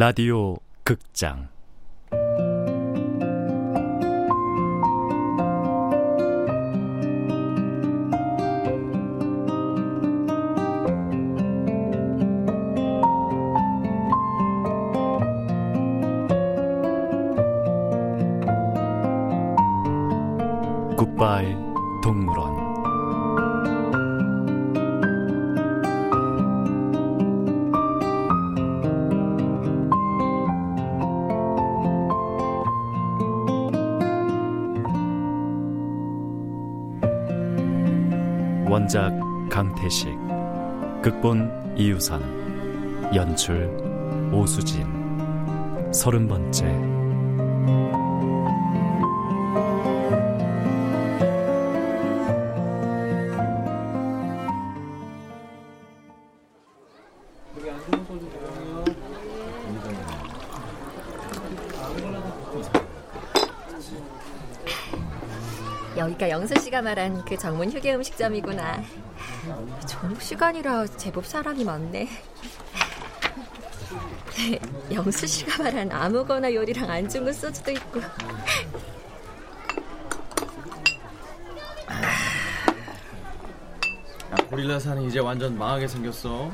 라디오 극장 원작 강태식 극본 이유선 연출 오수진 서른 번째 여기가 영수 씨가 말한 그 전문 휴게 음식점이구나. 저녁 시간이라 제법 사람이 많네. 영수 씨가 말한 아무거나 요리랑 안중근 소주도 있고. 야, 고릴라 산은 이제 완전 망하게 생겼어.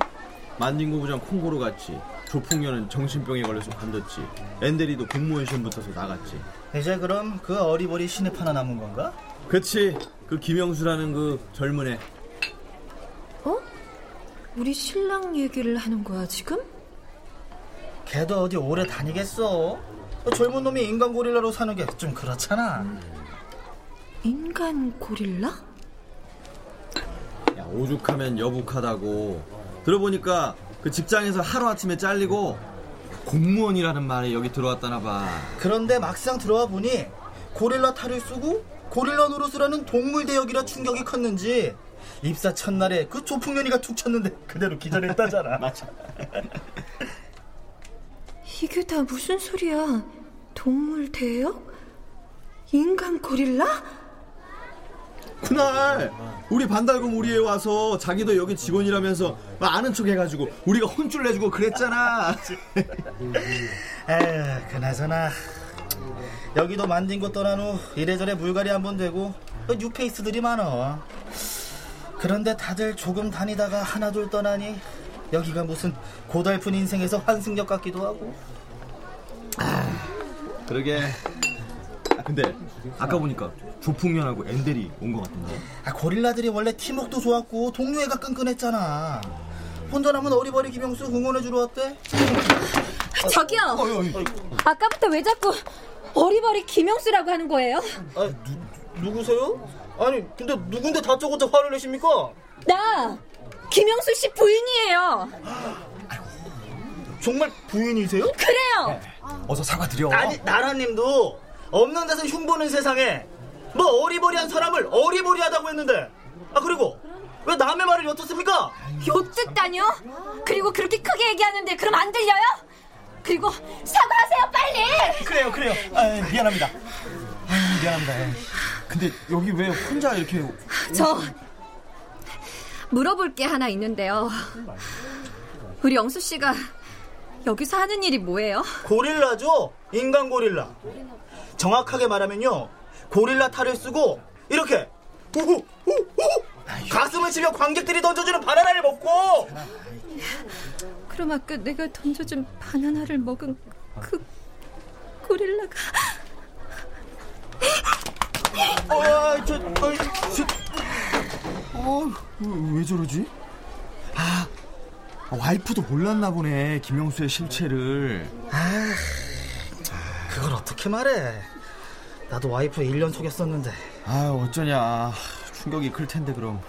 만딩고 부장 콩고루 갔지. 조풍년은 정신병에 걸려서 관뒀지. 엔데리도 공무원 시험 붙어서 나갔지. 이제 그럼 그 어리버리 신입 하나 남은 건가? 그치. 그 김영수라는 그 젊은 애. 어? 우리 신랑 얘기를 하는 거야 지금? 걔도 어디 오래 다니겠어? 젊은 놈이 인간 고릴라로 사는 게 좀 그렇잖아. 인간 고릴라? 야, 오죽하면 여북하다고. 들어보니까 그 직장에서 하루아침에 잘리고 공무원이라는 말에 여기 들어왔다나 봐. 그런데 막상 들어와 보니 고릴라 탈을 쓰고 고릴라 노릇을 하는 동물 대역이라 충격이 컸는지 입사 첫날에 그 조풍년이가 툭 쳤는데 그대로 기절했다잖아. 맞아. 이게 다 무슨 소리야? 동물 대역? 인간 고릴라? 그날 우리 반달곰 우리에 와서 자기도 여기 직원이라면서 아는 척 해가지고 우리가 혼쭐 내주고 그랬잖아. 에휴, 그나저나 여기도 만든 거 떠난 후 이래저래 물갈이 한 번 되고 또 뉴페이스들이 많아. 그런데 다들 조금 다니다가 하나둘 떠나니 여기가 무슨 고달픈 인생에서 환승역 같기도 하고. 그러게. 아, 근데 아까 보니까 조풍년하고 엔델이 온 것 같은데. 아, 고릴라들이 원래 팀워크도 좋았고 동료애가 끈끈했잖아. 혼자 남은 어리버리 김영수 응원해주러 왔대. 저기요. 아까부터 왜 자꾸 어리버리 김영수라고 하는 거예요? 아, 누, 누구세요? 아니, 근데 누군데 다짜고짜 화를 내십니까? 나 김영수 씨 부인이에요. 정말 부인이세요? 그래요. 어서 사과드려. 아니, 나라님도 없는 데서 흉보는 세상에 뭐 어리버리한 사람을 어리버리하다고 했는데 아 그리고 왜 남의 말을 엿듣습니까? 욕듣다뇨? 그리고 그렇게 크게 얘기하는데 그럼 안 들려요? 그리고 사과하세요 빨리. 그래요, 그래요. 아, 미안합니다. 아, 미안합니다. 예. 근데 여기 왜 혼자 이렇게 저 물어볼 게 하나 있는데요. 우리 영수 씨가 여기서 하는 일이 뭐예요? 고릴라죠? 인간 고릴라. 정확하게 말하면요. 고릴라 탈을 쓰고 이렇게 우후 우후 가슴을 치며 관객들이 던져주는 바나나를 먹고 그럼 아까 내가 던져준 바나나를 먹은 그 고릴라가 아, 저, 어, 저, 어, 왜 저러지? 아, 와이프도 몰랐나 보네. 김영수의 실체를. 어떻게 말해? 나도 와이프 1년 속였었는데. 아, 어쩌냐. 충격이 클 텐데 그럼.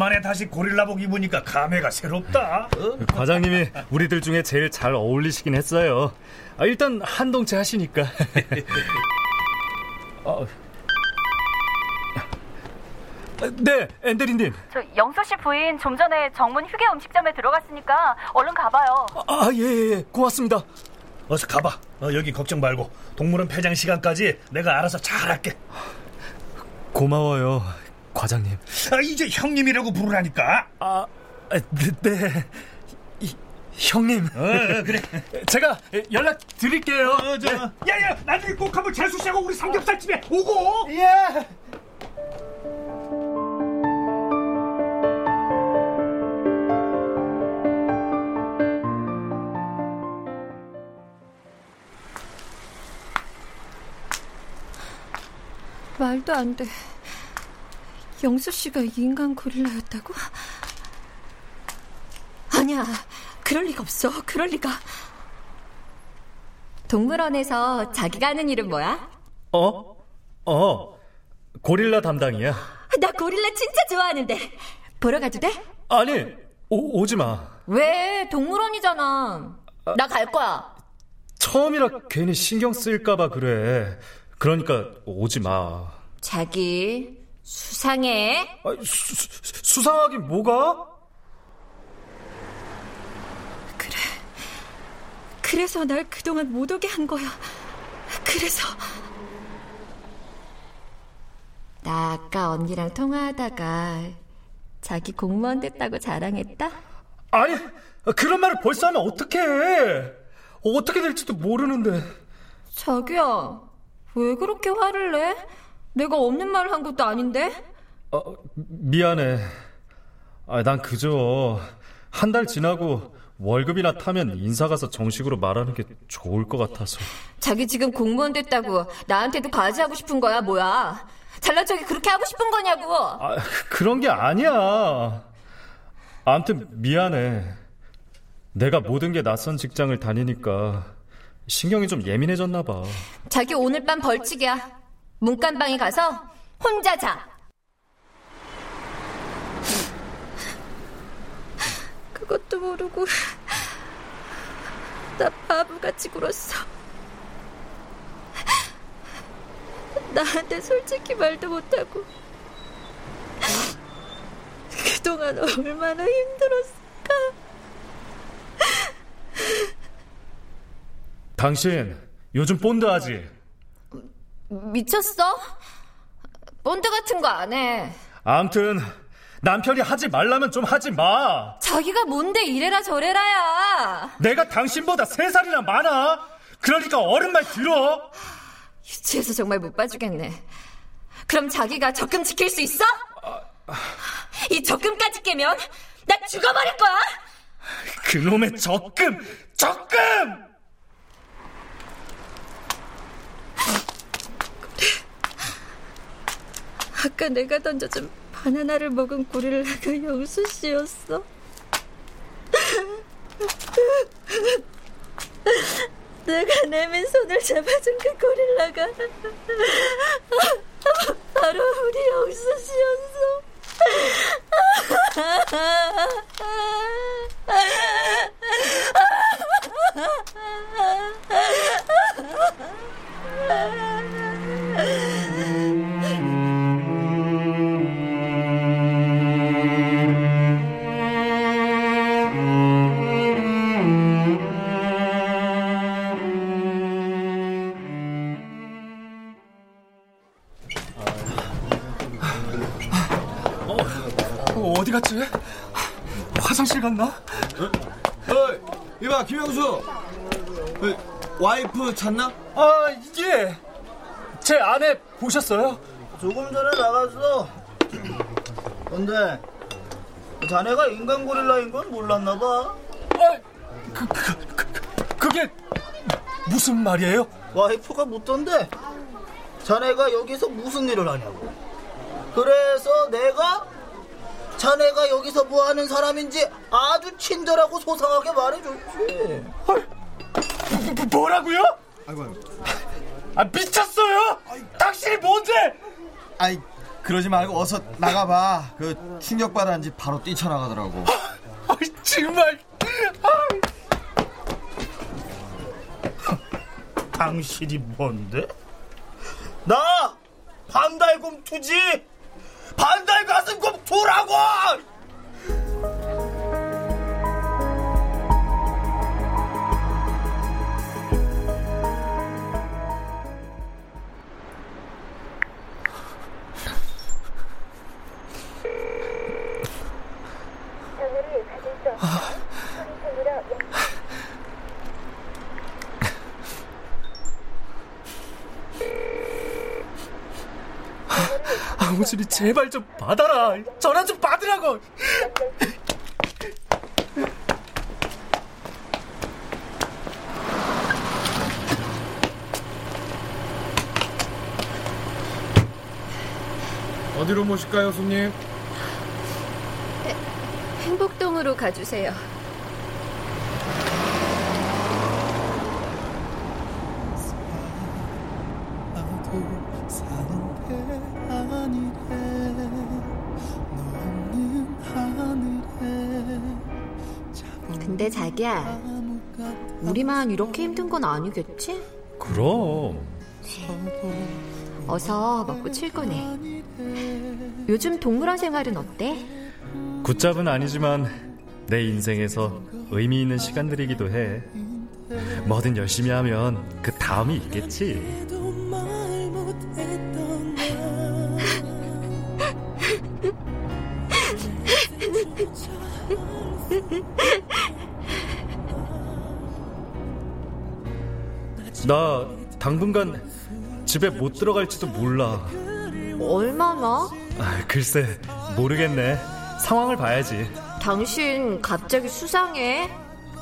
오랜만에 다시 고릴라복 입으니까 감회가 새롭다. 과장님이 우리들 중에 제일 잘 어울리시긴 했어요. 아, 일단 한동체 하시니까. 어. 네, 앤드리님. 저 영수 씨 부인 좀 전에 정문 휴게 음식점에 들어갔으니까 얼른 가봐요. 아, 예, 예, 예. 고맙습니다. 어서 가봐. 어, 여기 걱정 말고 동물원 폐장 시간까지 내가 알아서 잘 할게. 고마워요, 과장님. 아, 이제 형님이라고 부르라니까. 아, 네, 네. 이, 형님. 어, 어, 그래. 제가 연락 드릴게요. 어, 저, 야야, 나중에 꼭 한번 재수 씨하고 우리 삼겹살 집에 오고. 예. 말도 안 돼. 영수 씨가 인간 고릴라였다고? 아니야. 그럴 리가 없어. 그럴 리가. 동물원에서 자기가 하는 일은 뭐야? 어? 어. 고릴라 담당이야. 나 고릴라 진짜 좋아하는데. 보러 가도 돼? 아니, 오, 오지 마. 왜? 동물원이잖아. 나갈 거야. 처음이라 괜히 신경 쓰일까봐 그래. 그러니까 오지 마. 자기 수상해. 아, 수, 수, 수상하긴 뭐가? 그래. 그래서 날 그동안 못 오게 한 거야. 그래서 나 아까 언니랑 통화하다가 자기 공무원 됐다고 자랑했다? 아니, 그런 말을 벌써 하면 어떡해. 어떻게 될지도 모르는데. 자기야, 왜 그렇게 화를 내? 내가 없는 말을 한 것도 아닌데? 어, 미안해. 아, 난 그저 한 달 지나고 월급이나 타면 인사 가서 정식으로 말하는 게 좋을 것 같아서. 자기 지금 공무원 됐다고 나한테도 과제하고 싶은 거야, 뭐야? 잘난 척이 그렇게 하고 싶은 거냐고! 아, 그런 게 아니야. 아무튼 미안해. 내가 모든 게 낯선 직장을 다니니까 신경이 좀 예민해졌나 봐. 자기 오늘 밤 벌칙이야. 문간방에 가서 혼자 자. 그것도 모르고 나 바보같이 굴었어. 나한테 솔직히 말도 못하고 그동안 얼마나 힘들었을까. 당신 요즘 본드 하지? 미쳤어? 본드 같은 거 안 해. 암튼 남편이 하지 말라면 좀 하지 마. 자기가 뭔데 이래라 저래라야. 내가 당신보다 세 살이나 많아. 그러니까 어른 말 들어. 유치해서 정말 못 봐주겠네. 그럼 자기가 적금 지킬 수 있어? 이 적금까지 깨면 나 죽어버릴 거야. 그놈의 적금, 적금! 아까 내가 던져준 바나나를 먹은 고릴라가 영수 씨였어. 내가 내민 손을 잡아준 그 고릴라가 바로 우리 영수 씨였어. 어, 김영수. 어, 와이프 찾나? 아, 이게 제 아내 보셨어요? 조금 전에 나갔어. 근데 자네가 인간 고릴라인 건 몰랐나 봐. 아, 그, 그, 그, 그게 무슨 말이에요? 와이프가 묻던데 자네가 여기서 무슨 일을 하냐고. 그래서 내가 자네가 여기서 뭐 하는 사람인지 아주 친절하고 소상하게 말해줬지. 뭐, 뭐라고요? 아이고. 아, 미쳤어요? 당신이 뭔데? 아이, 그러지 말고 어서 나가봐. 그 충격 받았는지 바로 뛰쳐나가더라고. 아, 정말. 당신이 뭔데? 나 반달곰 투지 반달 가슴 곱 두라고! 아무진이 제발 좀 받아라. 전화 좀 받으라고. 어디로 모실까요, 손님? 행복동으로 가주세요. 야, 우리만 이렇게 힘든 건 아니겠지? 그럼. 어서 먹고 출근해. 요즘 동물원 생활은 어때? 굿잡은 아니지만 내 인생에서 의미 있는 시간들이기도 해. 뭐든 열심히 하면 그 다음이 있겠지. 나 당분간 집에 못 들어갈지도 몰라. 얼마나? 아, 글쎄, 모르겠네. 상황을 봐야지. 당신 갑자기 수상해.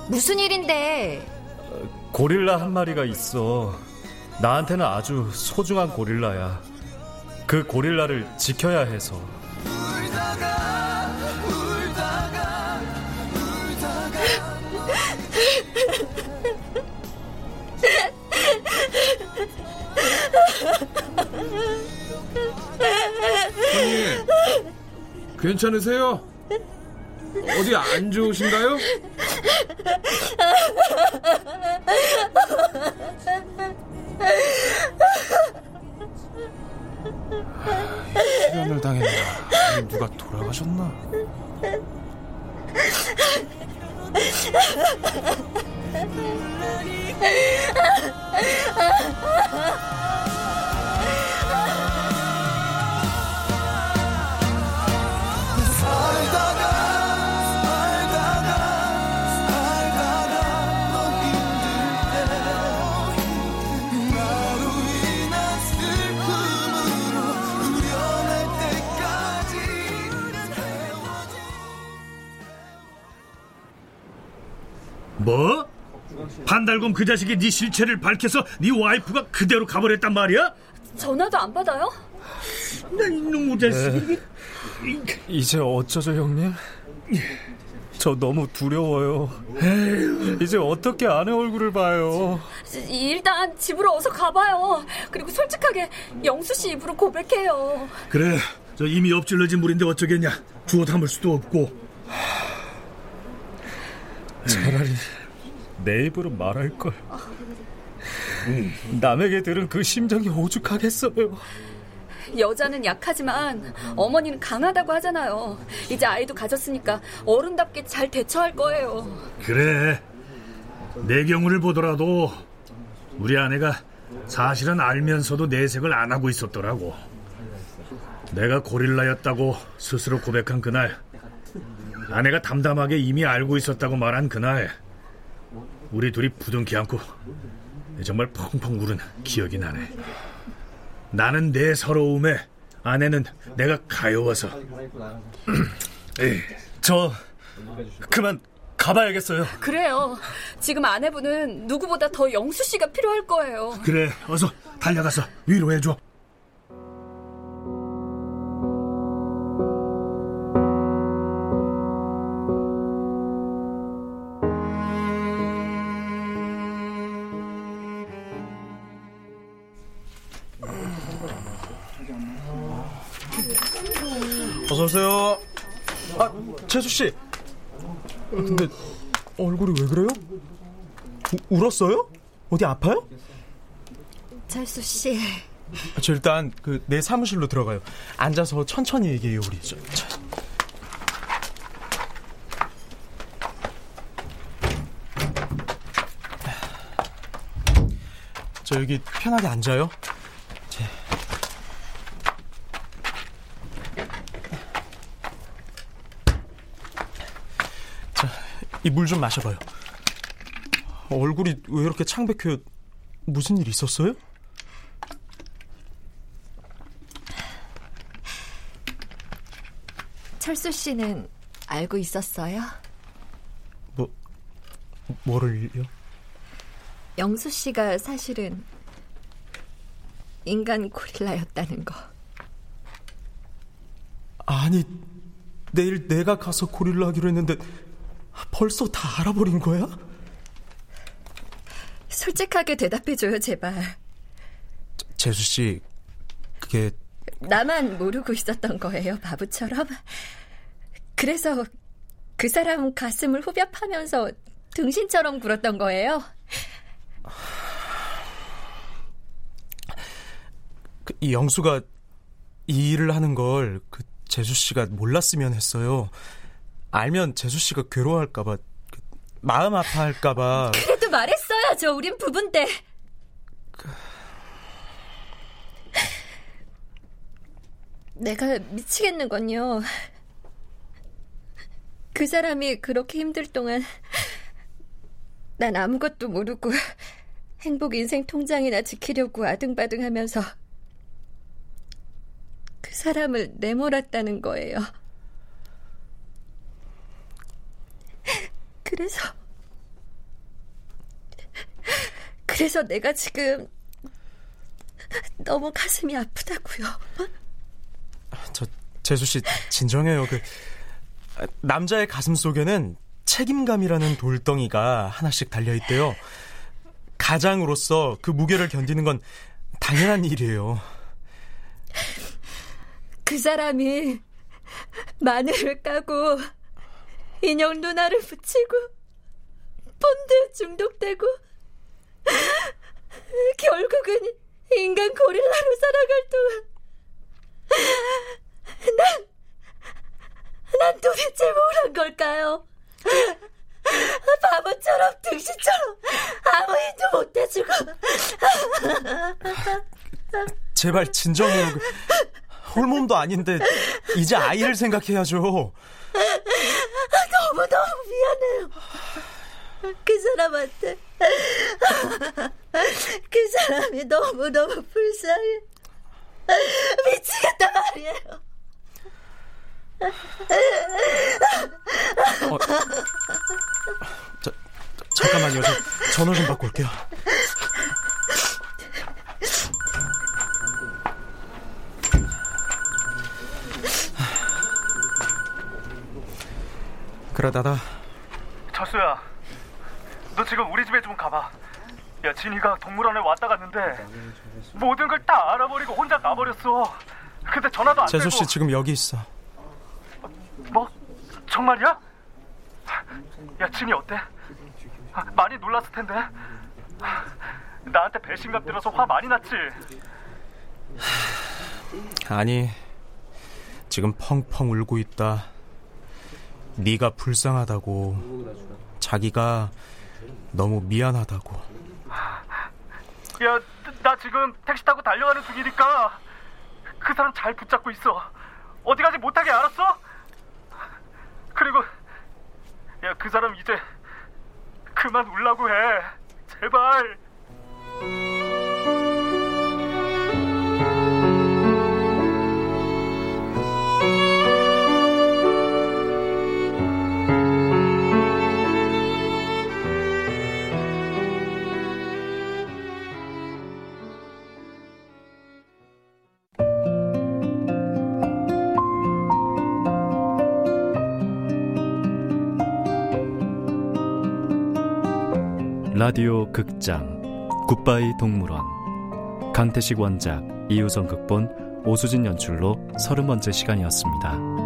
무슨 일인데? 고릴라 한 마리가 있어. 나한테는 아주 소중한 고릴라야. 그 고릴라를 지켜야 해서. 손님, 괜찮으세요? 어디 안 좋으신가요? 실현을 당했나? 아니, 누가 돌아가셨나? 뭐? 반달곰 그 자식이 네 실체를 밝혀서 네 와이프가 그대로 가버렸단 말이야? 전화도 안 받아요? 나 이놈의 자식이 이제 어쩌죠, 형님? 저 너무 두려워요. 이제 어떻게 아내 얼굴을 봐요? 일단 집으로 어서 가봐요. 그리고 솔직하게 영수 씨 입으로 고백해요. 그래 저 이미 엎질러진 물인데 어쩌겠냐 주워 담을 수도 없고 차라리 내 입으로 말할 걸. 남에게 들은 그 심정이 오죽하겠어요. 여자는 약하지만 어머니는 강하다고 하잖아요. 이제 아이도 가졌으니까 어른답게 잘 대처할 거예요. 그래 내 경우를 보더라도 우리 아내가 사실은 알면서도 내색을 안 하고 있었더라고 내가 고릴라였다고 스스로 고백한 그날 아내가 담담하게 이미 알고 있었다고 말한 그날 우리 둘이 부둥키 안고 정말 펑펑 울은 기억이 나네 나는 내 서러움에 아내는 내가 가여워서 저 그만 가봐야겠어요. 그래요. 지금 아내분은 누구보다 더 영수 씨가 필요할 거예요. 그래 어서 달려가서 위로해줘 아, 채수 씨. 근데 얼굴이 왜 그래요? 우, 울었어요? 어디 아파요? 철수 씨, 저 일단 그 내 사무실로 들어가요. 앉아서 천천히 얘기해요 우리. 저, 저. 저 여기 편하게 앉아요. 이 물 좀 마셔봐요. 얼굴이 왜 이렇게 창백해요? 무슨 일 있었어요? 철수 씨는 알고 있었어요? 뭐, 뭐를요? 영수 씨가 사실은 인간 고릴라였다는 거. 아니, 내일 내가 가서 고릴라 하기로 했는데 벌써 다 알아버린 거야? 솔직하게 대답해줘요, 제발. 재수 씨, 그게 나만 모르고 있었던 거예요, 바보처럼. 그래서 그 사람 가슴을 후벼 파면서 등신처럼 굴었던 거예요. 그, 이 영수가 이 일을 하는 걸 그 재수 씨가 몰랐으면 했어요. 알면 재수 씨가 괴로워할까봐 그, 마음 아파할까봐. 그래도 말했어야죠, 우린 때. 내가 미치겠는 건요. 그 사람이 그렇게 힘들 동안 난 아무것도 모르고 행복 인생 통장이나 지키려고 아등바등 하면서 그 사람을 내몰았다는 거예요. 그래서 그래서 내가 지금 너무 가슴이 아프다고요. 저 재수 씨 진정해요. 그 남자의 가슴 속에는 책임감이라는 돌덩이가 하나씩 달려 있대요. 가장으로서 그 무게를 견디는 건 당연한 일이에요. 그 사람이 마늘을 까고 인형 누나를 붙이고 폰드에 중독되고 결국은 인간 고릴라로 살아갈 동안 난, 난 도대체 뭘 한 걸까요? 바보처럼 등신처럼 아무 일도 못해주고 제발 진정해요. 그 홀몸도 아닌데 이제 아이를 생각해야죠. 너무 너무 미안해요. 그 사람한테 그 사람이 너무 너무 불쌍해. 미치겠단 말이에요. 어, 자, 잠깐만요. 저 전화 좀 받고 올게요. 나다. 철수야, 너 지금 우리 집에 좀 가봐. 야, 진이가 동물원에 왔다 갔는데 모든 걸 다 알아버리고 혼자 가버렸어. 근데 전화도 안 재수 되고. 씨 지금 여기 있어. 뭐? 정말이야? 야, 진이 어때? 아, 많이 놀랐을 텐데. 나한테 배신감 들어서 화 많이 났지. 아니 지금 펑펑 울고 있다. 네가 불쌍하다고 자기가 너무 미안하다고 야, 나 지금 택시 타고 달려가는 중이니까 그 사람 잘 붙잡고 있어. 어디 가지 못하게 알았어? 그리고 야, 그 사람 이제 그만 울라고 해. 제발. 라디오 극장 굿바이 동물원 강태식 원작 이유성 극본 오수진 연출로 서른 번째 시간이었습니다.